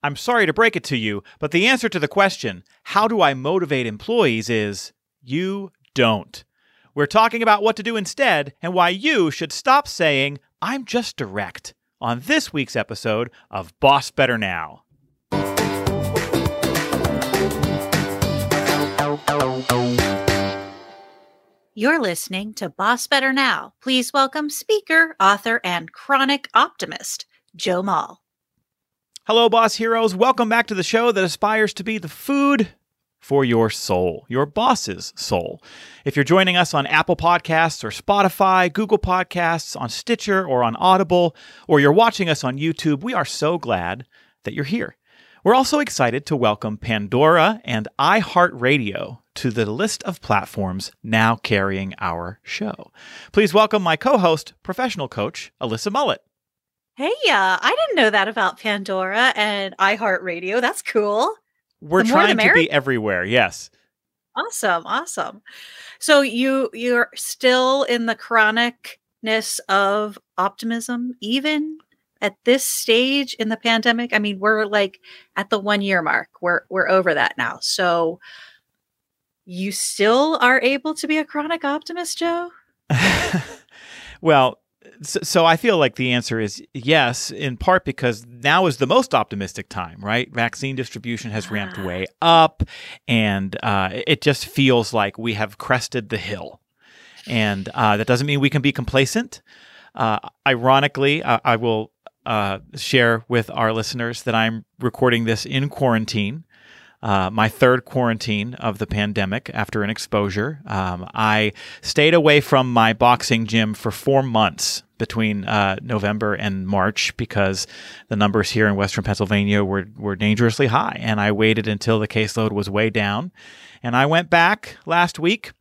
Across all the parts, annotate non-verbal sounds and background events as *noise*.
I'm sorry to break it to you, but the answer to the question, how do I motivate employees, is you don't. We're talking about what to do instead and why you should stop saying, I'm just direct, on this week's episode of Boss Better Now. You're listening to Boss Better Now. Please welcome speaker, author, and chronic optimist, Joe Mull. Hello, boss heroes. Welcome back to the show that aspires to be the food for your soul, your boss's soul. If you're joining us on Apple Podcasts or Spotify, Google Podcasts, on Stitcher or on Audible, or you're watching us on YouTube, we are so glad that you're here. We're also excited to welcome Pandora and iHeartRadio to the list of platforms now carrying our show. Please welcome my co host, professional coach, Alyssa Mullet. Hey, uh, I didn't know that about Pandora and iHeartRadio. That's cool. We're The trying to be everywhere, yes. Awesome, awesome. So you you're still in the chronicness of optimism, even at this stage in the pandemic. I mean, we're like at the one year mark. We're we're over that now. So you still are able to be a chronic optimist, Joe? *laughs* well, so, so I feel like the answer is yes, in part because now is the most optimistic time, right? Vaccine distribution has ramped Ah. way up, and uh, it just feels like we have crested the hill. And uh, that doesn't mean we can be complacent. Uh, ironically, I will uh, share with our listeners that I'm recording this in quarantine. Uh, my third quarantine of the pandemic after an exposure. Um, I stayed away from my boxing gym for four months between uh, November and March because the numbers here in Western Pennsylvania were, were dangerously high. And I waited until the caseload was way down. And I went back last week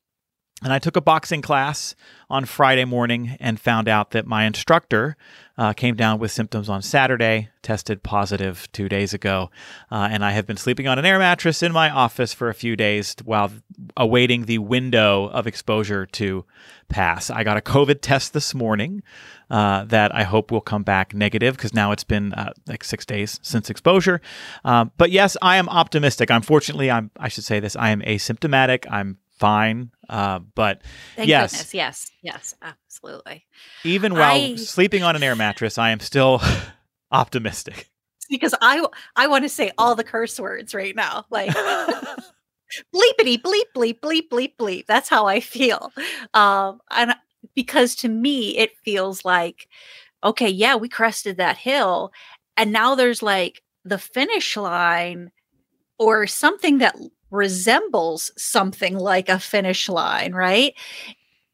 and I took a boxing class on Friday morning and found out that my instructor uh, came down with symptoms on Saturday, tested positive two days ago. Uh, and I have been sleeping on an air mattress in my office for a few days while awaiting the window of exposure to pass. I got a COVID test this morning uh, that I hope will come back negative because now it's been uh, like six days since exposure. Um, but yes, I am optimistic. Unfortunately, I'm, I should say this I am asymptomatic. I'm fine. Uh, but Thank yes, goodness. Yes, yes, absolutely. even while I- sleeping on an air mattress, I am still *laughs* optimistic. Because I I want to say all the curse words right now. Like *laughs* bleepity bleep bleep bleep bleep bleep. That's how I feel. Um, and because to me it feels like, okay, yeah, we crested that hill, and now there's like the finish line or something that resembles something like a finish line, right?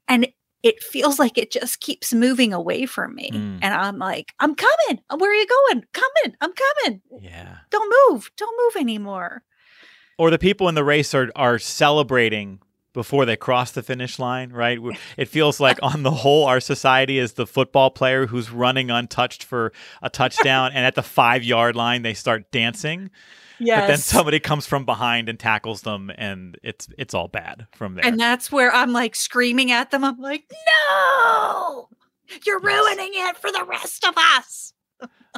And it feels like it just keeps moving away from me. Mm. And I'm like, I'm coming. Where are you going? Coming. I'm coming yeah. don't move don't move anymore Or the people in the race are are celebrating before they cross the finish line, right? *laughs* It feels like on the whole our society is the football player who's running untouched for a touchdown and at the 5-yard line they start dancing. Yes But then somebody comes from behind and tackles them and it's it's all bad from there. and that's where i'm like screaming at them i'm like no you're Yes. ruining it for the rest of us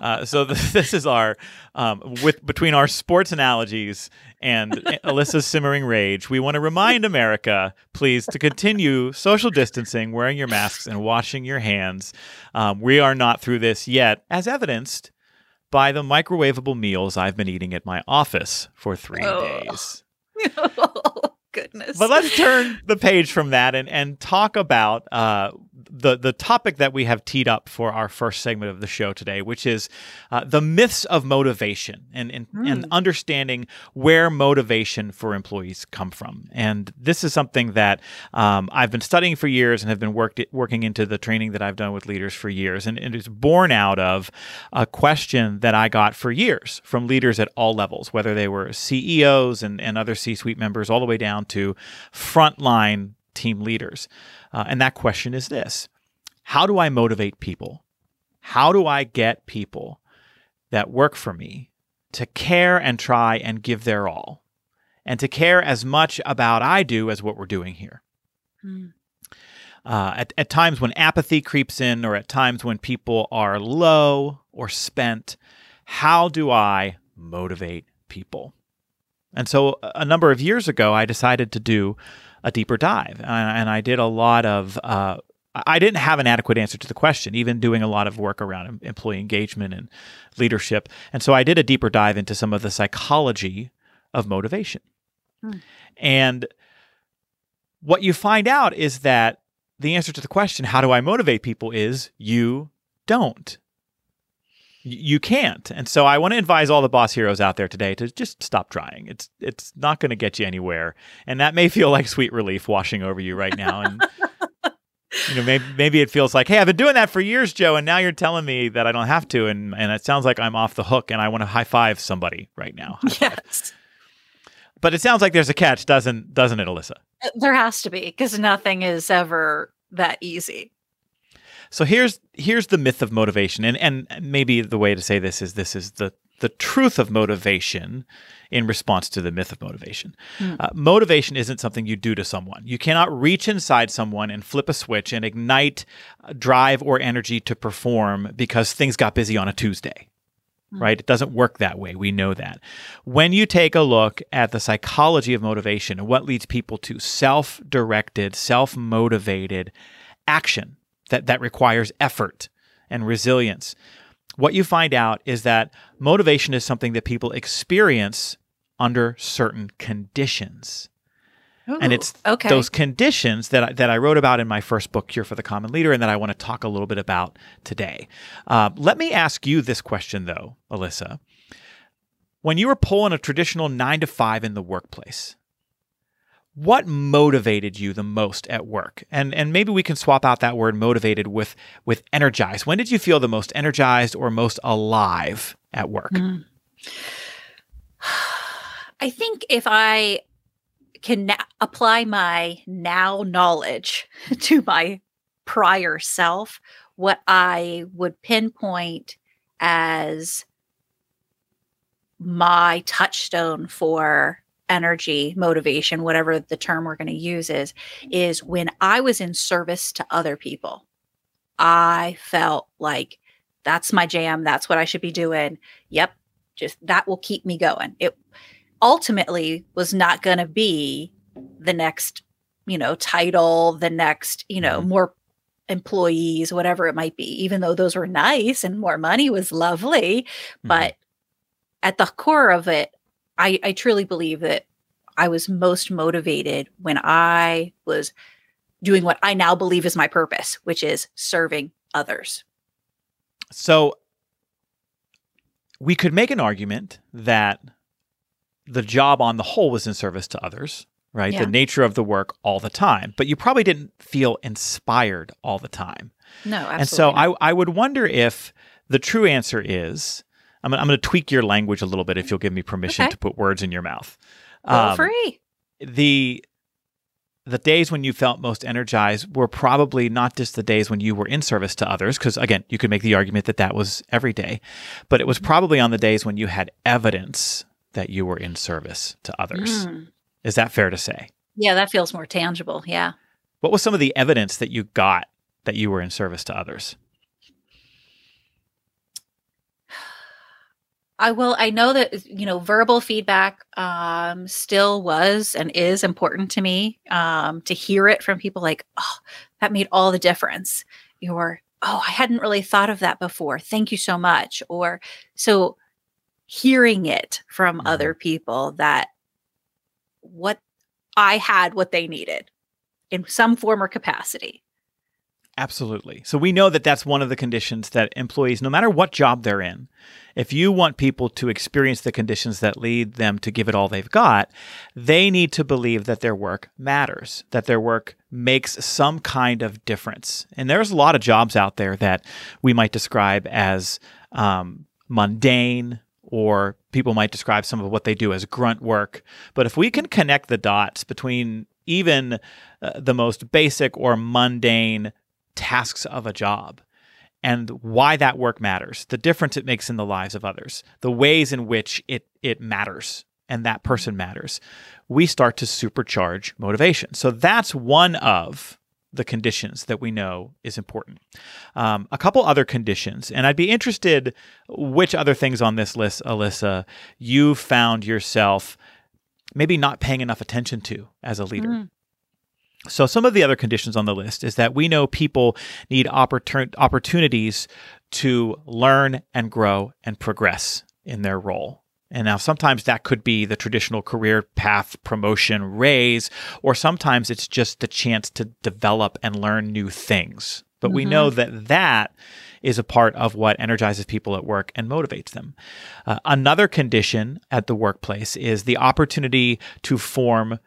Uh, so th- *laughs* this is our um, with between our sports analogies and Alyssa's simmering rage. We want to remind America, please, to continue social distancing, wearing your masks, and washing your hands. Um, we are not through this yet, as evidenced by the microwavable meals I've been eating at my office for three days. *laughs* oh goodness But let's turn the page from that and, and talk about uh, the the topic that we have teed up for our first segment of the show today, which is uh, the myths of motivation and and, and Mm. understanding where motivation for employees come from. And this is something that um, I've been studying for years and have been worked working into the training that I've done with leaders for years, and, and it's born out of a question that I got for years from leaders at all levels, whether they were CEOs and, and other C suite members, all the way down to frontline team leaders. Uh, and that question is this How do I motivate people? How do I get people that work for me to care and try and give their all? And to care as much about I do as what we're doing here Hmm. uh, at, at times when apathy creeps in or at times when people are low or spent how do i motivate people? And so a number of years ago, I decided to do a deeper dive. And, I did a lot of, uh, I didn't have an adequate answer to the question, even doing a lot of work around employee engagement and leadership. And so I did a deeper dive into some of the psychology of motivation. Hmm. And what you find out is that the answer to the question, how do I motivate people, is you don't. You can't. And so I want to advise all the boss heroes out there today to just stop trying. It's it's not going to get you anywhere. And that may feel like sweet relief washing over you right now. And you know, maybe maybe it feels like, hey, I've been doing that for years, Joe, and now you're telling me that I don't have to, and and it sounds like I'm off the hook, and I want to high five somebody right now. Yes. But it sounds like there's a catch, doesn't doesn't it, Alyssa? There has to be because nothing is ever that easy. So here's here's the myth of motivation, and and maybe the way to say this is this is the the truth of motivation in response to the myth of motivation. Mm. Uh, motivation isn't something you do to someone. You cannot reach inside someone and flip a switch and ignite uh, drive or energy to perform because things got busy on a Tuesday. Mm. Right? It doesn't work that way. We know that. When you take a look at the psychology of motivation and what leads people to self directed, self motivated action, that, that requires effort and resilience. What you find out is that motivation is something that people experience under certain conditions. Ooh, and it's okay. those conditions that I, that I wrote about in my first book, Cure for the Common Leader, and that I want to talk a little bit about today. Uh, let me ask you this question, though, Alyssa. When you were pulling a traditional nine to five in the workplace, what motivated you the most at work? And and maybe we can swap out that word motivated with with energized. When did you feel the most energized or most alive at work? Mm. i think if i can na- apply my now knowledge *laughs* to my prior self what i would pinpoint as my touchstone for energy, motivation, whatever the term we're going to use is, is when I was in service to other people. I felt like that's my jam. That's what I should be doing. Yep. Just that will keep me going. It ultimately was not going to be the next, you know, title, the next, you know, mm-hmm. more employees, whatever it might be, even though those were nice and more money was lovely. Mm-hmm. But at the core of it, I, I truly believe that I was most motivated when I was doing what I now believe is my purpose, which is serving others. So we could make an argument that the job on the whole was in service to others, right? Yeah. The nature of the work all the time, but you probably didn't feel inspired all the time. No, absolutely. And so I, I would wonder if the true answer is I'm, I'm going to tweak your language a little bit if you'll give me permission okay. to put words in your mouth. Um, free. The the days when you felt most energized were probably not just the days when you were in service to others, because again, you could make the argument that that was every day, but it was mm-hmm. probably on the days when you had evidence that you were in service to others. Mm. Is that fair to say? Yeah, that feels more tangible. Yeah. What was some of the evidence that you got that you were in service to others? I will. I know that you know verbal feedback um, still was and is important to me. Um, to hear it from people like, "Oh, that made all the difference," or "Oh, I hadn't really thought of that before. Thank you so much." Or so hearing it from mm-hmm. other people that what I had what they needed in some form or capacity. Absolutely. So we know that that's one of the conditions that employees, no matter what job they're in, if you want people to experience the conditions that lead them to give it all they've got, they need to believe that their work matters, that their work makes some kind of difference. And there's a lot of jobs out there that we might describe as um, mundane, or people might describe some of what they do as grunt work. But if we can connect the dots between even uh, the most basic or mundane tasks of a job and why that work matters, the difference it makes in the lives of others, the ways in which it it matters and that person matters, we start to supercharge motivation. So that's one of the conditions that we know is important. Um, a couple other conditions, and I'd be interested which other things on this list, Alyssa, you found yourself maybe not paying enough attention to as a leader. Mm. So, some of the other conditions on the list is that we know people need opportun- opportunities to learn and grow and progress in their role. And now sometimes that could be the traditional career path, promotion, raise, or sometimes it's just the chance to develop and learn new things. But we know that that is a part of what energizes people at work and motivates them. Uh, another condition at the workplace is the opportunity to form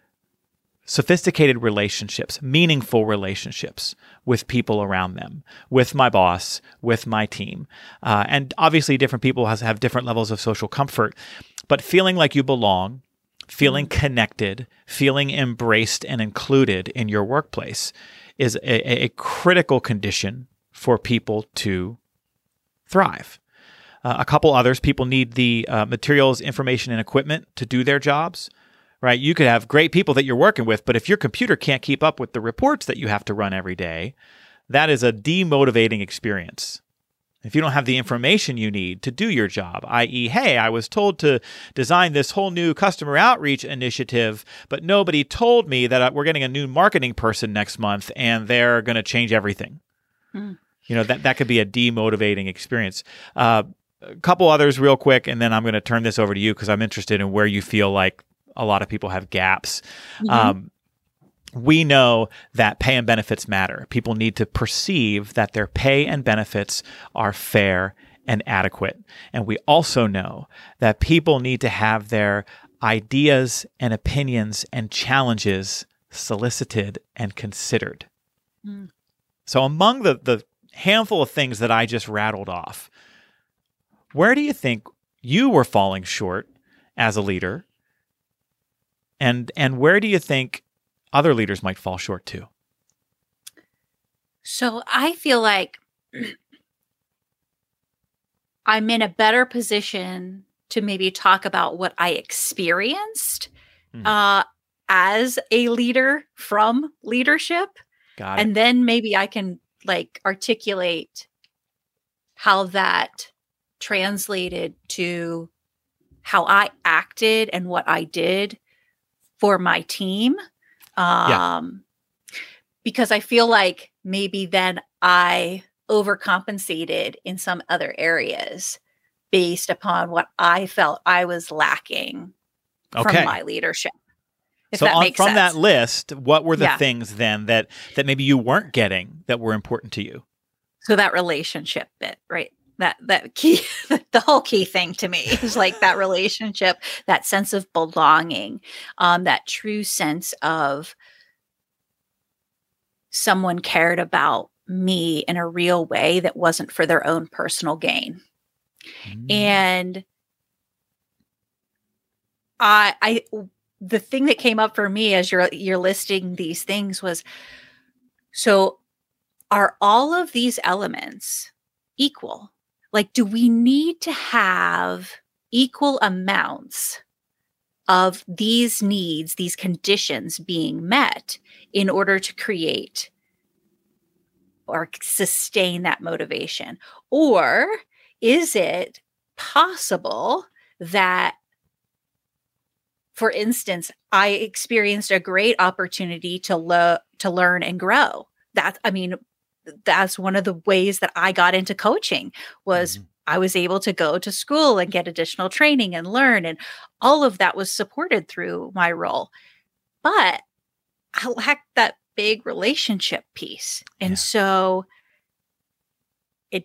sophisticated relationships, meaningful relationships with people around them, with my boss, with my team. Uh, and obviously, different people has, have different levels of social comfort, but feeling like you belong, feeling connected, feeling embraced and included in your workplace is a, a critical condition for people to thrive. Uh, a couple others, people need the uh, materials, information, and equipment to do their jobs right? You could have great people that you're working with, but if your computer can't keep up with the reports that you have to run every day, that is a demotivating experience. If you don't have the information you need to do your job, i.e., hey, I was told to design this whole new customer outreach initiative, but nobody told me that uh, we're getting a new marketing person next month and they're going to change everything. Hmm. You know, that, that could be a demotivating experience. Uh, a couple others, real quick, and then I'm going to turn this over to you because I'm interested in where you feel like a lot of people have gaps. Mhm. Um, we know that pay and benefits matter. People need to perceive that their pay and benefits are fair and adequate. And we also know that people need to have their ideas and opinions and challenges solicited and considered. Mm. So, among the, the handful of things that I just rattled off, where do you think you were falling short as a leader? And, and where do you think other leaders might fall short too? So I feel like *clears throat* I'm in a better position to maybe talk about what I experienced Hmm. uh, as a leader from leadership. And then maybe I can like articulate how that translated to how I acted and what I did for my team. Um, Yeah. Because I feel like maybe then I overcompensated in some other areas based upon what I felt I was lacking okay. from my leadership. If so that on, makes from sense. that list, what were the Yeah. things then that that maybe you weren't getting that were important to you? so that relationship bit, right? That that key, *laughs* the whole key thing to me is like that *laughs* relationship, that sense of belonging, um, that true sense of someone cared about me in a real way that wasn't for their own personal gain. Mm. And I I the thing that came up for me as you're you're listing these things was so are all of these elements equal? Like do we need to have equal amounts of these needs, these conditions being met in order to create or sustain that motivation? Or is it possible that for instance i experienced a great opportunity to lo- to learn and grow that i mean that's one of the ways that i got into coaching was Mhm. i was able to go to school and get additional training and learn and all of that was supported through my role but i lacked that big relationship piece and Yeah. so it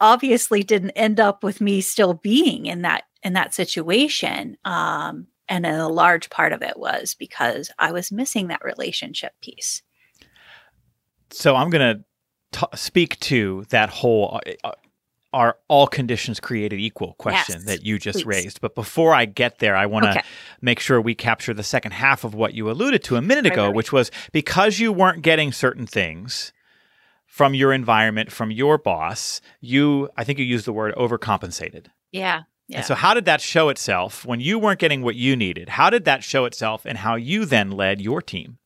obviously didn't end up with me still being in that in that situation um and a large part of it was because i was missing that relationship piece So I'm going to speak to that whole uh, are all conditions created equal question Yes, that you just please. raised. But before I get there, I want to Okay. make sure we capture the second half of what you alluded to a minute ago, right, right. which was because you weren't getting certain things from your environment, from your boss, you, I think you used the word overcompensated. yeah yeah And so, how did that show itself when you weren't getting what you needed? How did that show itself and how you then led your team?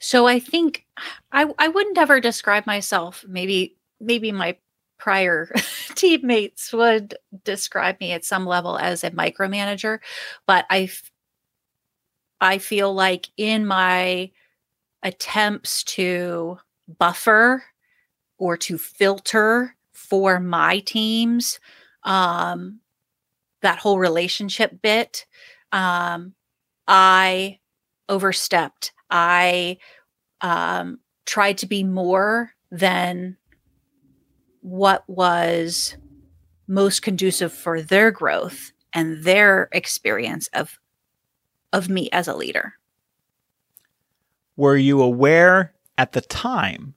So I think I I wouldn't ever describe myself. Maybe maybe my prior *laughs* teammates would describe me at some level as a micromanager, but I I feel like in my attempts to buffer or to filter for my teams um, that whole relationship bit um, i overstepped i um, tried to be more than what was most conducive for their growth and their experience of of me as a leader were you aware at the time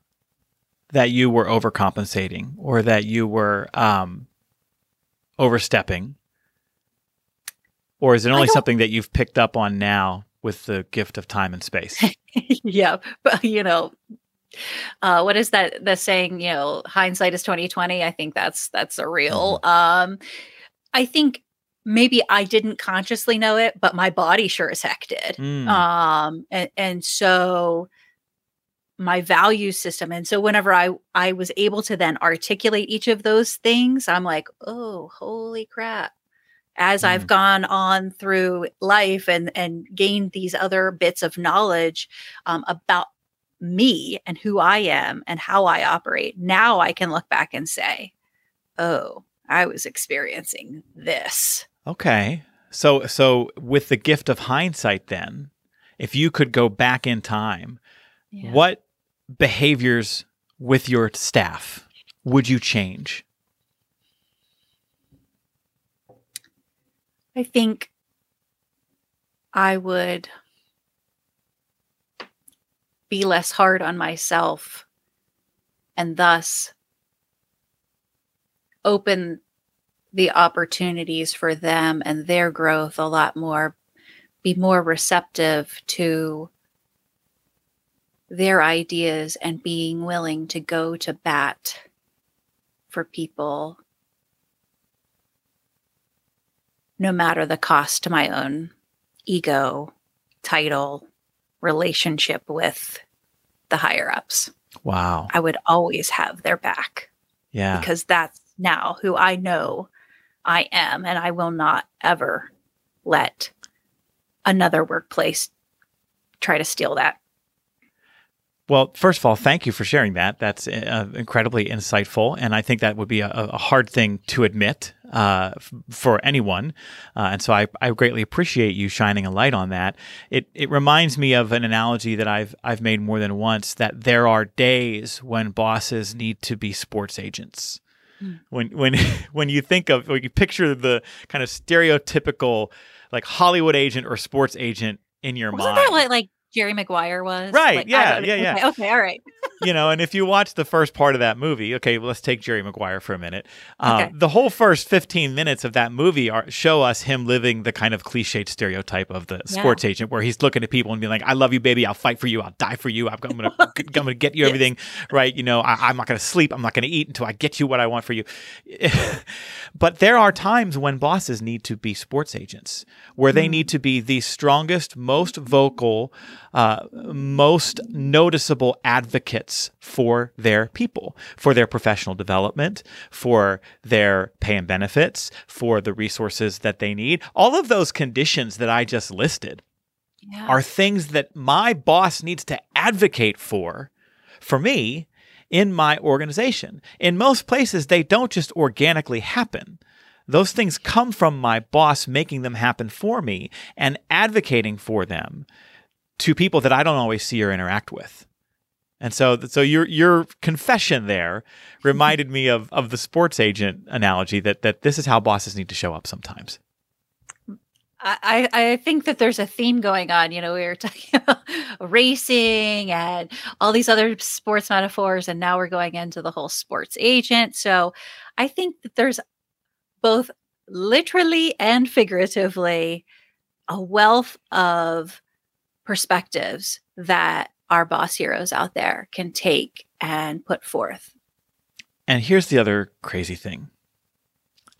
that you were overcompensating or that you were um, overstepping? Or is it only something that you've picked up on now with the gift of time and space? *laughs* yeah, but you know, uh, what is that? The saying, you know, hindsight is twenty twenty. I think that's that's a real. Mm-hmm. Um, I think maybe I didn't consciously know it, but my body sure as heck did. Mm. Um, and and so my value system and so whenever i i was able to then articulate each of those things i'm like oh holy crap as mm. i've gone on through life and and gained these other bits of knowledge um, about me and who i am and how i operate now i can look back and say oh i was experiencing this okay so so with the gift of hindsight then if you could go back in time yeah. what behaviors with your staff would you change? I think I would be less hard on myself and thus open the opportunities for them and their growth a lot more, be more receptive to their ideas and being willing to go to bat for people no matter the cost to my own ego, title, relationship with the higher ups. Wow. I would always have their back. Yeah. Because that's now who I know I am. And I will not ever let another workplace try to steal that well, first of all, thank you for sharing that. That's uh, incredibly insightful, and I think that would be a, a hard thing to admit uh, f- for anyone. Uh, and so I, I, greatly appreciate you shining a light on that. It it reminds me of an analogy that I've I've made more than once that there are days when bosses need to be sports agents. Mm. When when *laughs* when you think of when you picture the kind of stereotypical like Hollywood agent or sports agent in your Wasn't mind. That what, like Jerry Maguire was. Right. Like, yeah. Yeah. Yeah. Okay. All right. *laughs* you know, and if you watch the first part of that movie, okay, well, let's take Jerry Maguire for a minute. Uh, okay. The whole first 15 minutes of that movie are, show us him living the kind of cliched stereotype of the yeah. sports agent where he's looking at people and being like, I love you, baby. I'll fight for you. I'll die for you. I'm, I'm going *laughs* to I'm gonna get you everything, yes. right? You know, I, I'm not going to sleep. I'm not going to eat until I get you what I want for you. *laughs* but there are times when bosses need to be sports agents where they mm. need to be the strongest, most vocal, uh, most noticeable advocates for their people, for their professional development, for their pay and benefits, for the resources that they need. All of those conditions that I just listed yeah. are things that my boss needs to advocate for for me in my organization. In most places, they don't just organically happen. Those things come from my boss making them happen for me and advocating for them to people that I don't always see or interact with. And so, so your your confession there *laughs* reminded me of of the sports agent analogy that that this is how bosses need to show up sometimes. I, I think that there's a theme going on. You know, we were *laughs* talking about racing and all these other sports metaphors, and now we're going into the whole sports agent. So I think that there's both literally and figuratively a wealth of perspectives that our boss heroes out there can take and put forth. And here's the other crazy thing.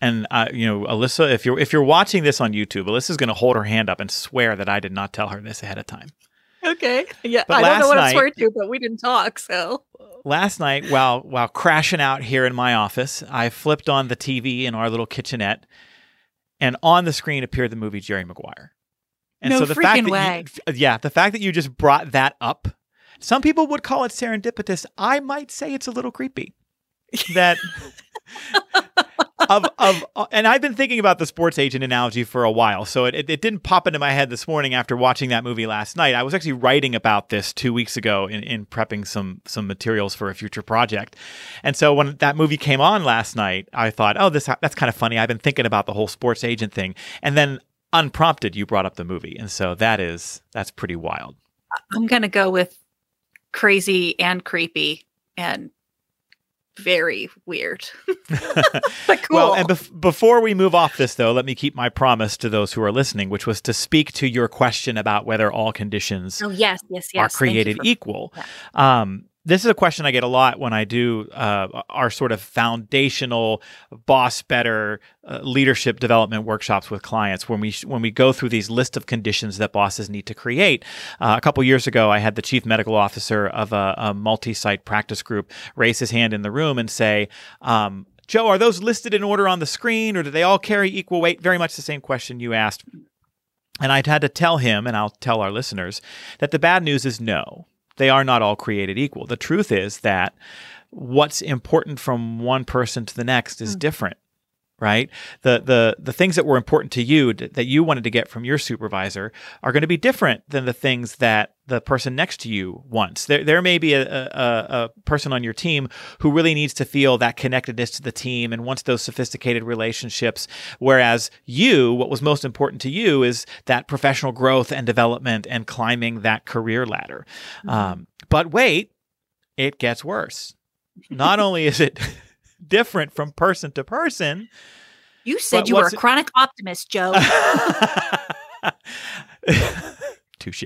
And uh, you know, Alyssa, if you're if you're watching this on YouTube, Alyssa's going to hold her hand up and swear that I did not tell her this ahead of time. Okay. Yeah. But I don't know last what I'm night- to, but we didn't talk. So Last night, while while crashing out here in my office, I flipped on the TV in our little kitchenette, and on the screen appeared the movie Jerry Maguire. And No so the fact that way. you, yeah, the fact that you just brought that up, some people would call it serendipitous. I might say it's a little creepy. That of of uh, and I've been thinking about the sports agent analogy for a while, so it, it, it didn't pop into my head this morning after watching that movie last night. I was actually writing about this two weeks ago in, in prepping some some materials for a future project, and so when that movie came on last night, I thought, oh, this that's kind of funny. I've been thinking about the whole sports agent thing, and then unprompted, you brought up the movie, and so that is that's pretty wild. I'm gonna go with crazy and creepy and very weird. *laughs* *laughs* but cool. Well, and bef- before we move off this, though, let me keep my promise to those who are listening, which was to speak to your question about whether all conditions oh yes, yes, yes. are created for- equal. Um, this is a question I get a lot when I do uh, our sort of foundational boss better uh, leadership development workshops with clients. When we when we go through these list of conditions that bosses need to create. Uh, a couple years ago, I had the chief medical officer of a, a multi-site practice group raise his hand in the room and say. Um, Joe, are those listed in order on the screen or do they all carry equal weight? Very much the same question you asked. And I'd had to tell him, and I'll tell our listeners, that the bad news is no, they are not all created equal. The truth is that what's important from one person to the next is Mm. different. Right, the the the things that were important to you that you wanted to get from your supervisor are going to be different than the things that the person next to you wants. There there may be a, a, a person on your team who really needs to feel that connectedness to the team and wants those sophisticated relationships. Whereas you, what was most important to you is that professional growth and development and climbing that career ladder. Um, but wait, it gets worse. Not only is it *laughs* different from person to person, you said you were a chronic optimist, Joe. *laughs* touche.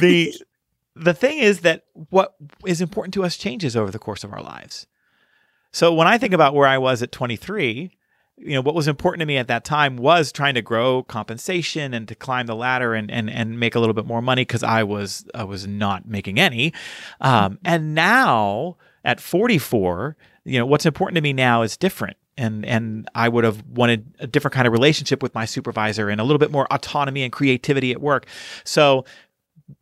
The *laughs* the thing is that what is important to us changes over the course of our lives. So when I think about where I was at 23, you know, what was important to me at that time was trying to grow compensation and to climb the ladder and and and make a little bit more money because I was I was not making any. Um, and now at 44, you know, what's important to me now is different. And and I would have wanted a different kind of relationship with my supervisor and a little bit more autonomy and creativity at work. So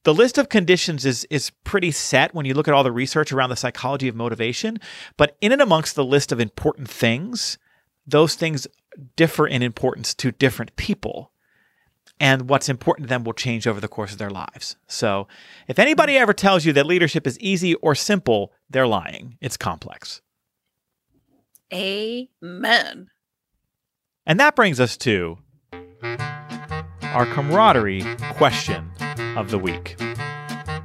the list of conditions is is pretty set when you look at all the research around the psychology of motivation, but in and amongst the list of important things, those things differ in importance to different people. And what's important to them will change over the course of their lives. So, if anybody ever tells you that leadership is easy or simple, they're lying. It's complex. Amen. And that brings us to our camaraderie question of the week.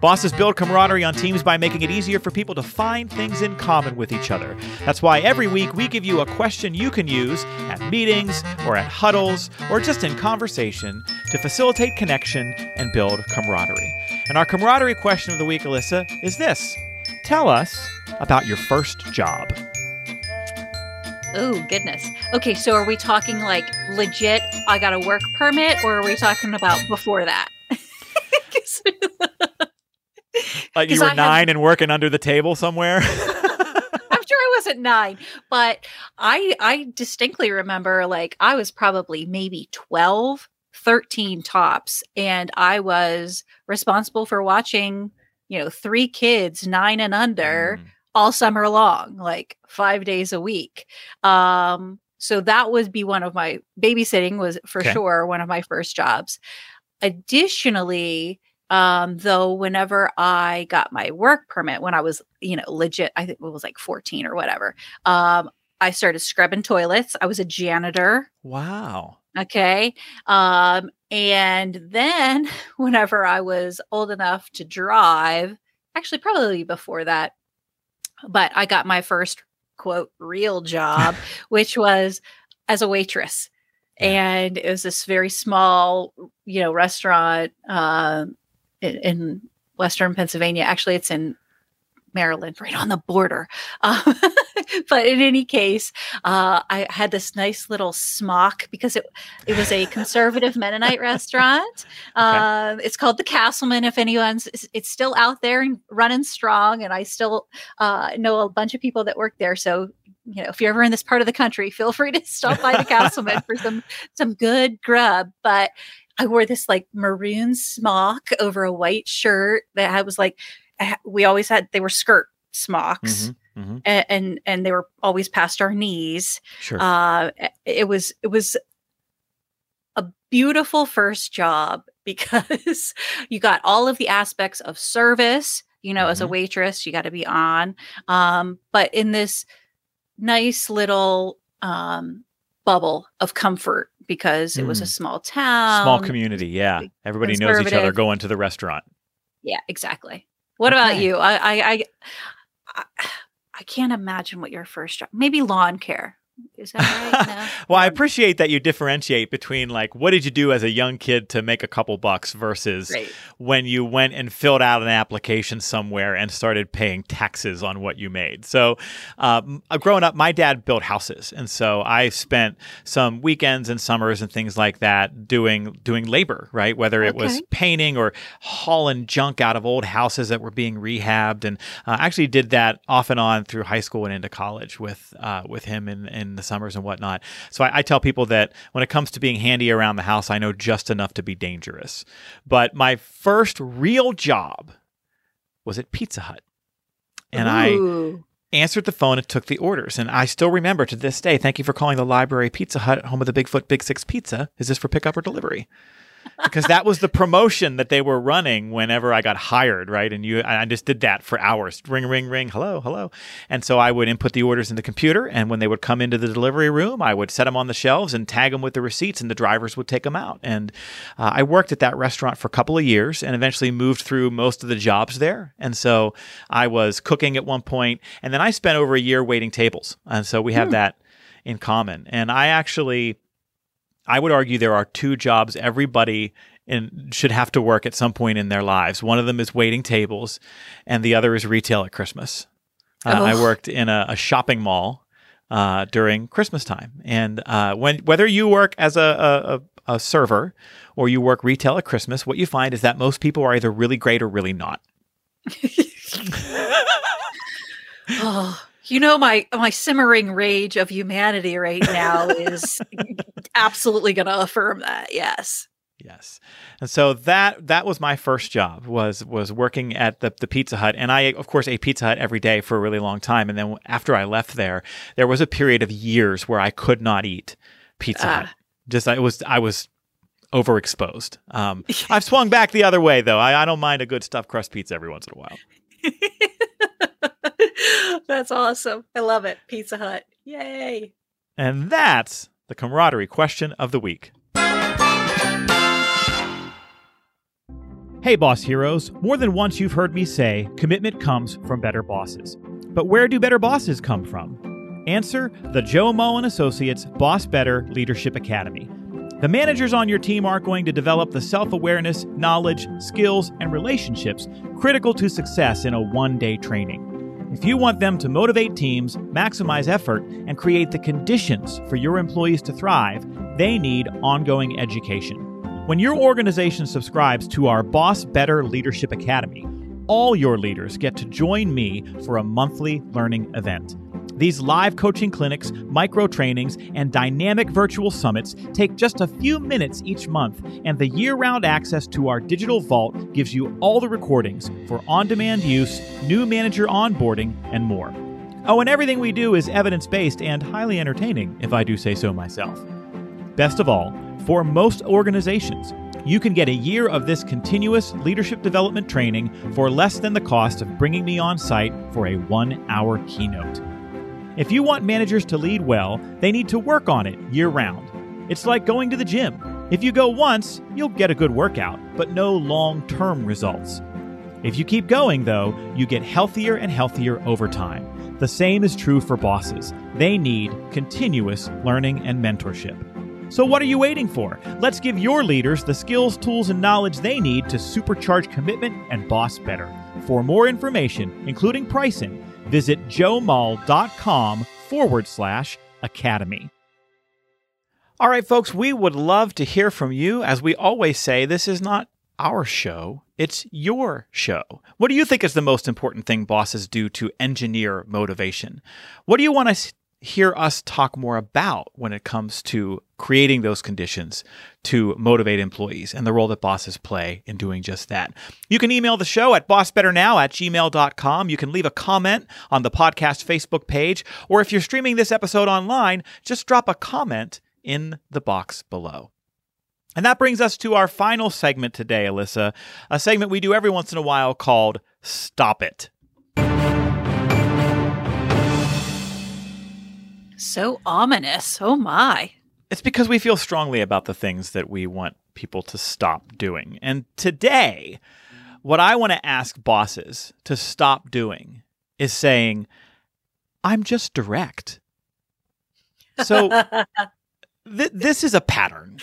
Bosses build camaraderie on teams by making it easier for people to find things in common with each other. That's why every week we give you a question you can use at meetings or at huddles or just in conversation to facilitate connection and build camaraderie. And our camaraderie question of the week, Alyssa, is this Tell us about your first job. Oh, goodness. Okay, so are we talking like legit, I got a work permit, or are we talking about before that? *laughs* Like you were I have- nine and working under the table somewhere? *laughs* I'm sure I wasn't nine, but I I distinctly remember like I was probably maybe 12, 13 tops, and I was responsible for watching, you know, three kids, nine and under, Mm. All summer long, like five days a week. Um, so that would be one of my babysitting was for Okay. sure one of my first jobs. Additionally, um, though, whenever I got my work permit when I was, you know, legit, I think it was like 14 or whatever, um, I started scrubbing toilets. I was a janitor. Wow. Okay. Um, and then *laughs* whenever I was old enough to drive, actually, probably before that, but I got my first quote real job, *laughs* which was as a waitress. And it was this very small, you know, restaurant um, in, in Western Pennsylvania. Actually, it's in Maryland, right on the border. Um, *laughs* but in any case, uh, I had this nice little smock because it it was a conservative Mennonite restaurant. *laughs* Okay. Uh, it's called the Casselman. If anyone's, it's still out there and running strong, and I still uh, know a bunch of people that work there. So you know, if you're ever in this part of the country, feel free to stop by the Casselman for some some good grub. But I wore this like maroon smock over a white shirt that I was like, we always had they were skirt smocks. Mm-hmm, mm-hmm. And, and, and they were always past our knees. Sure. Uh, it was it was a beautiful first job *laughs* because you got all of the aspects of service. You know, mm-hmm. as a mm-hmm. waitress, you got to be on. Um, but in this nice little um, bubble of comfort because it was a mm. small town, small community. Yeah, everybody knows each other going to the restaurant. Yeah, exactly. What okay. about you? I, I, I, I can't imagine what your first job. Maybe lawn care. Is that right? No. *laughs* well, I appreciate that you differentiate between like what did you do as a young kid to make a couple bucks versus right. when you went and filled out an application somewhere and started paying taxes on what you made. So, um, growing up, my dad built houses, and so I spent some weekends and summers and things like that doing doing labor, right? Whether it okay. was painting or hauling junk out of old houses that were being rehabbed, and uh, actually did that off and on through high school and into college with uh, with him and. and in the summers and whatnot. So I, I, tell people that when it comes to being handy around the house, I know just enough to be dangerous. But my first real job was at Pizza Hut. And Ooh. I answered the phone and took the orders. And I still remember to this day, thank you for calling the library Pizza Hut, home of the Bigfoot Big Six Pizza. Is this for pickup or delivery? Because that was the promotion that they were running whenever I got hired, right? And you, I just did that for hours. Ring, ring, ring. Hello, hello. And so I would input the orders in the computer, and when they would come into the delivery room, I would set them on the shelves and tag them with the receipts, and the drivers would take them out. And uh, I worked at that restaurant for a couple of years, and eventually moved through most of the jobs there. And so I was cooking at one point, and then I spent over a year waiting tables, and so we have hmm. that in common. And I actually I would argue there are two jobs everybody in, should have to work at some point in their lives. One of them is waiting tables, and the other is retail at Christmas. Uh, I worked in a, a shopping mall uh, during Christmas time, and uh, when whether you work as a, a, a server or you work retail at Christmas, what you find is that most people are either really great or really not. *laughs* oh. You know my my simmering rage of humanity right now is *laughs* absolutely going to affirm that. Yes. Yes. And so that that was my first job was was working at the, the Pizza Hut and I of course ate Pizza Hut every day for a really long time and then after I left there there was a period of years where I could not eat Pizza uh. Hut. Just I was I was overexposed. Um, *laughs* I've swung back the other way though. I, I don't mind a good stuffed crust pizza every once in a while. *laughs* That's awesome. I love it. Pizza Hut. Yay. And that's the camaraderie question of the week. Hey, boss heroes. More than once you've heard me say commitment comes from better bosses. But where do better bosses come from? Answer the Joe Mull and Associates Boss Better Leadership Academy. The managers on your team aren't going to develop the self awareness, knowledge, skills, and relationships critical to success in a one day training. If you want them to motivate teams, maximize effort, and create the conditions for your employees to thrive, they need ongoing education. When your organization subscribes to our Boss Better Leadership Academy, all your leaders get to join me for a monthly learning event. These live coaching clinics, micro trainings, and dynamic virtual summits take just a few minutes each month, and the year round access to our digital vault gives you all the recordings for on demand use, new manager onboarding, and more. Oh, and everything we do is evidence based and highly entertaining, if I do say so myself. Best of all, for most organizations, you can get a year of this continuous leadership development training for less than the cost of bringing me on site for a one hour keynote. If you want managers to lead well, they need to work on it year round. It's like going to the gym. If you go once, you'll get a good workout, but no long term results. If you keep going, though, you get healthier and healthier over time. The same is true for bosses. They need continuous learning and mentorship. So, what are you waiting for? Let's give your leaders the skills, tools, and knowledge they need to supercharge commitment and boss better. For more information, including pricing, visit joemull.com forward slash academy. All right, folks, we would love to hear from you. As we always say, this is not our show, it's your show. What do you think is the most important thing bosses do to engineer motivation? What do you want to hear us talk more about when it comes to creating those conditions to motivate employees and the role that bosses play in doing just that. You can email the show at bossbetternow at gmail.com. You can leave a comment on the podcast Facebook page, or if you're streaming this episode online, just drop a comment in the box below. And that brings us to our final segment today, Alyssa, a segment we do every once in a while called Stop It. So ominous. Oh my. It's because we feel strongly about the things that we want people to stop doing. And today, what I want to ask bosses to stop doing is saying, I'm just direct. So, *laughs* th- this is a pattern.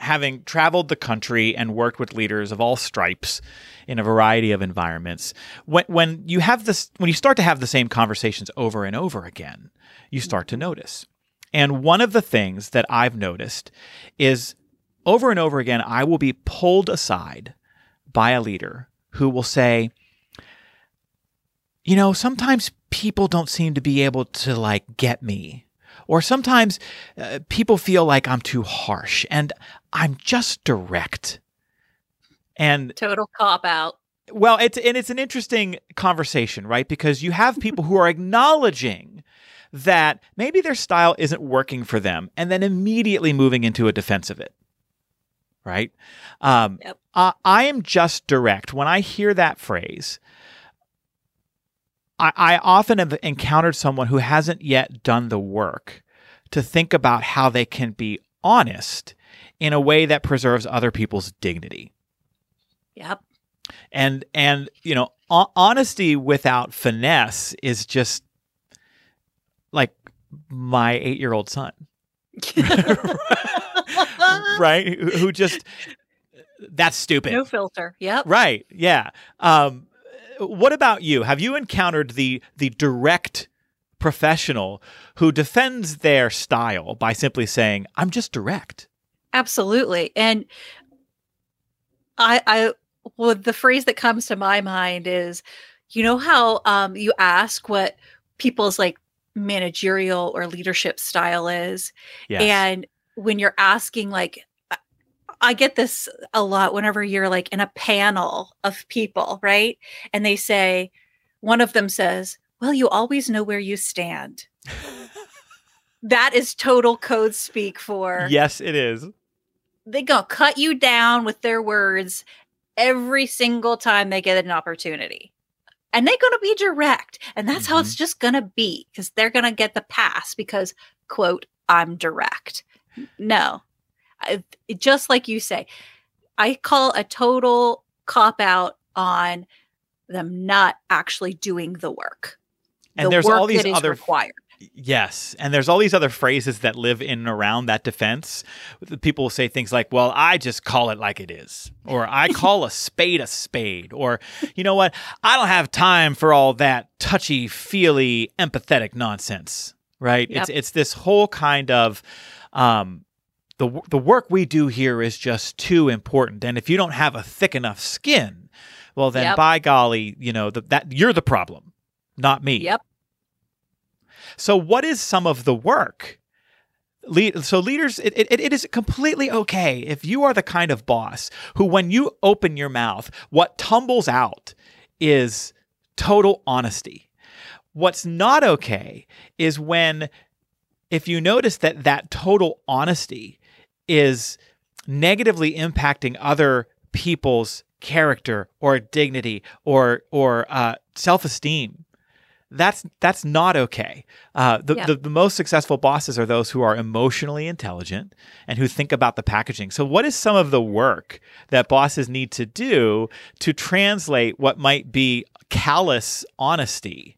Having traveled the country and worked with leaders of all stripes in a variety of environments, when, when you have this, when you start to have the same conversations over and over again, you start to notice. And one of the things that I've noticed is over and over again, I will be pulled aside by a leader who will say, you know, sometimes people don't seem to be able to like get me. Or sometimes uh, people feel like I'm too harsh and I'm just direct. And total cop out. Well, it's and it's an interesting conversation, right? Because you have *laughs* people who are acknowledging that maybe their style isn't working for them and then immediately moving into a defense of it. Right? Um, yep. I, I am just direct. When I hear that phrase, I, I often have encountered someone who hasn't yet done the work to think about how they can be honest in a way that preserves other people's dignity. Yep. And and you know, honesty without finesse is just like my eight year old son. *laughs* right? Who just that's stupid. No filter. Yep. Right. Yeah. Um, what about you? Have you encountered the the direct professional who defends their style by simply saying, "I'm just direct"? Absolutely. And I I well the phrase that comes to my mind is you know how um you ask what people's like managerial or leadership style is. Yes. And when you're asking, like, I get this a lot whenever you're like in a panel of people, right? And they say, one of them says, Well, you always know where you stand. that is total code speak for. Yes, it is. They go cut you down with their words every single time they get an opportunity and they're going to be direct and that's mm-hmm. how it's mm-hmm. just going to be because they're going to get the pass because quote i'm direct no I, just like you say i call a total cop out on them not actually doing the work and the there's work all these other required Yes. And there's all these other phrases that live in and around that defense. People will say things like, well, I just call it like it is, or I *laughs* call a spade a spade, or, you know what? I don't have time for all that touchy feely, empathetic nonsense, right? Yep. It's, it's this whole kind of, um, the, the work we do here is just too important. And if you don't have a thick enough skin, well, then yep. by golly, you know, the, that you're the problem, not me. Yep. So, what is some of the work? so leaders it, it, it is completely okay if you are the kind of boss who when you open your mouth what tumbles out is total honesty what's not okay is when if you notice that that total honesty is negatively impacting other people's character or dignity or or uh, self-esteem that's that's not okay. Uh, the, yeah. the, the most successful bosses are those who are emotionally intelligent and who think about the packaging. So, what is some of the work that bosses need to do to translate what might be callous honesty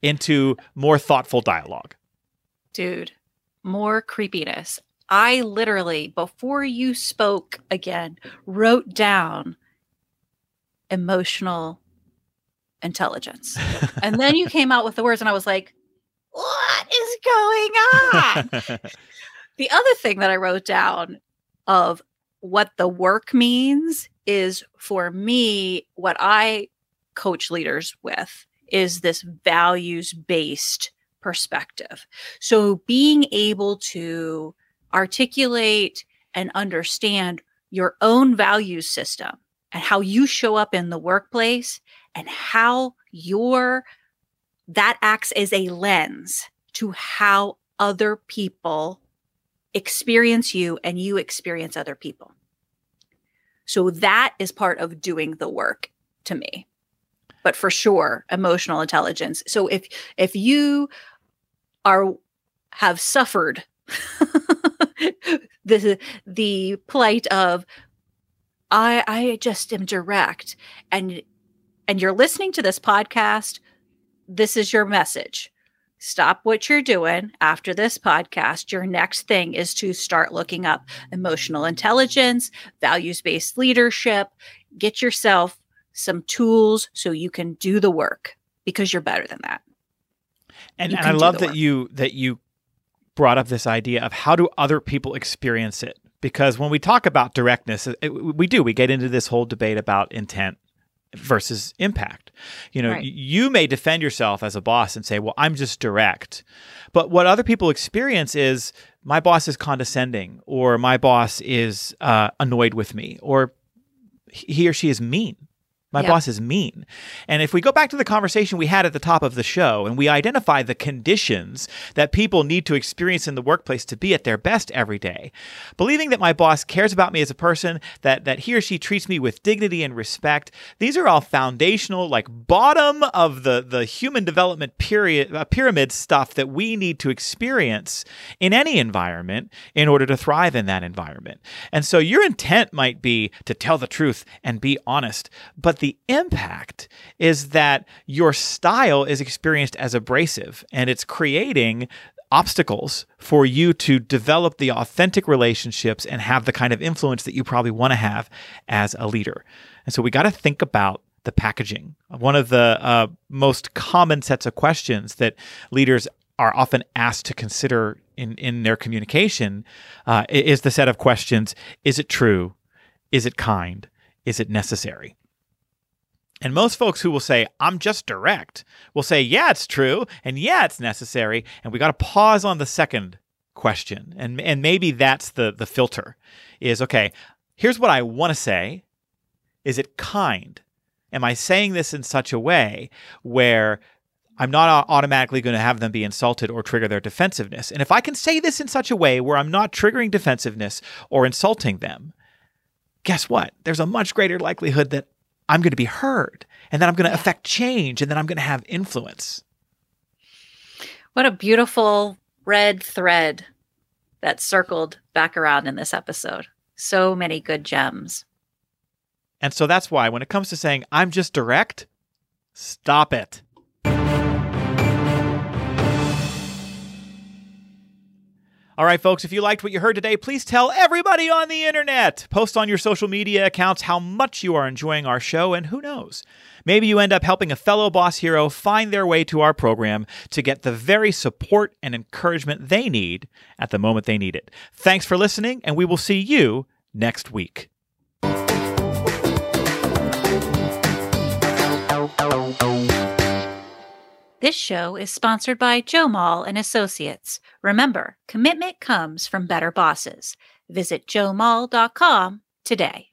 into more thoughtful dialogue? Dude, more creepiness. I literally, before you spoke again, wrote down emotional intelligence. and then you *laughs* came out with the words, and I was like, what is going on? *laughs* the other thing that I wrote down of what the work means is for me, what I coach leaders with is this values based perspective. So being able to articulate and understand your own value system and how you show up in the workplace and how your that acts as a lens to how other people experience you and you experience other people. So that is part of doing the work to me. But for sure, emotional intelligence. So if if you are have suffered *laughs* *laughs* the the plight of I I just am direct and and you're listening to this podcast, this is your message. Stop what you're doing after this podcast. Your next thing is to start looking up emotional intelligence, values based leadership. Get yourself some tools so you can do the work because you're better than that. And, and I love that you that you brought up this idea of how do other people experience it because when we talk about directness it, we do we get into this whole debate about intent versus impact. You know, right. you may defend yourself as a boss and say, "Well, I'm just direct." But what other people experience is my boss is condescending or my boss is uh, annoyed with me or he or she is mean. My boss is mean. And if we go back to the conversation we had at the top of the show and we identify the conditions that people need to experience in the workplace to be at their best every day, believing that my boss cares about me as a person, that, that he or she treats me with dignity and respect, these are all foundational, like bottom of the, the human development period, uh, pyramid stuff that we need to experience in any environment in order to thrive in that environment. And so your intent might be to tell the truth and be honest, but the impact is that your style is experienced as abrasive and it's creating obstacles for you to develop the authentic relationships and have the kind of influence that you probably want to have as a leader. And so we got to think about the packaging. One of the uh, most common sets of questions that leaders are often asked to consider in, in their communication uh, is the set of questions Is it true? Is it kind? Is it necessary? And most folks who will say, I'm just direct, will say, yeah, it's true, and yeah, it's necessary. And we got to pause on the second question. And, and maybe that's the, the filter is okay, here's what I want to say. Is it kind? Am I saying this in such a way where I'm not automatically going to have them be insulted or trigger their defensiveness? And if I can say this in such a way where I'm not triggering defensiveness or insulting them, guess what? There's a much greater likelihood that I'm going to be heard and then I'm going to affect change and then I'm going to have influence. What a beautiful red thread that circled back around in this episode. So many good gems. And so that's why when it comes to saying, I'm just direct, stop it. All right, folks, if you liked what you heard today, please tell everybody on the internet. Post on your social media accounts how much you are enjoying our show, and who knows? Maybe you end up helping a fellow boss hero find their way to our program to get the very support and encouragement they need at the moment they need it. Thanks for listening, and we will see you next week. This show is sponsored by Joe Mull and Associates. Remember, commitment comes from better bosses. Visit joemull.com today.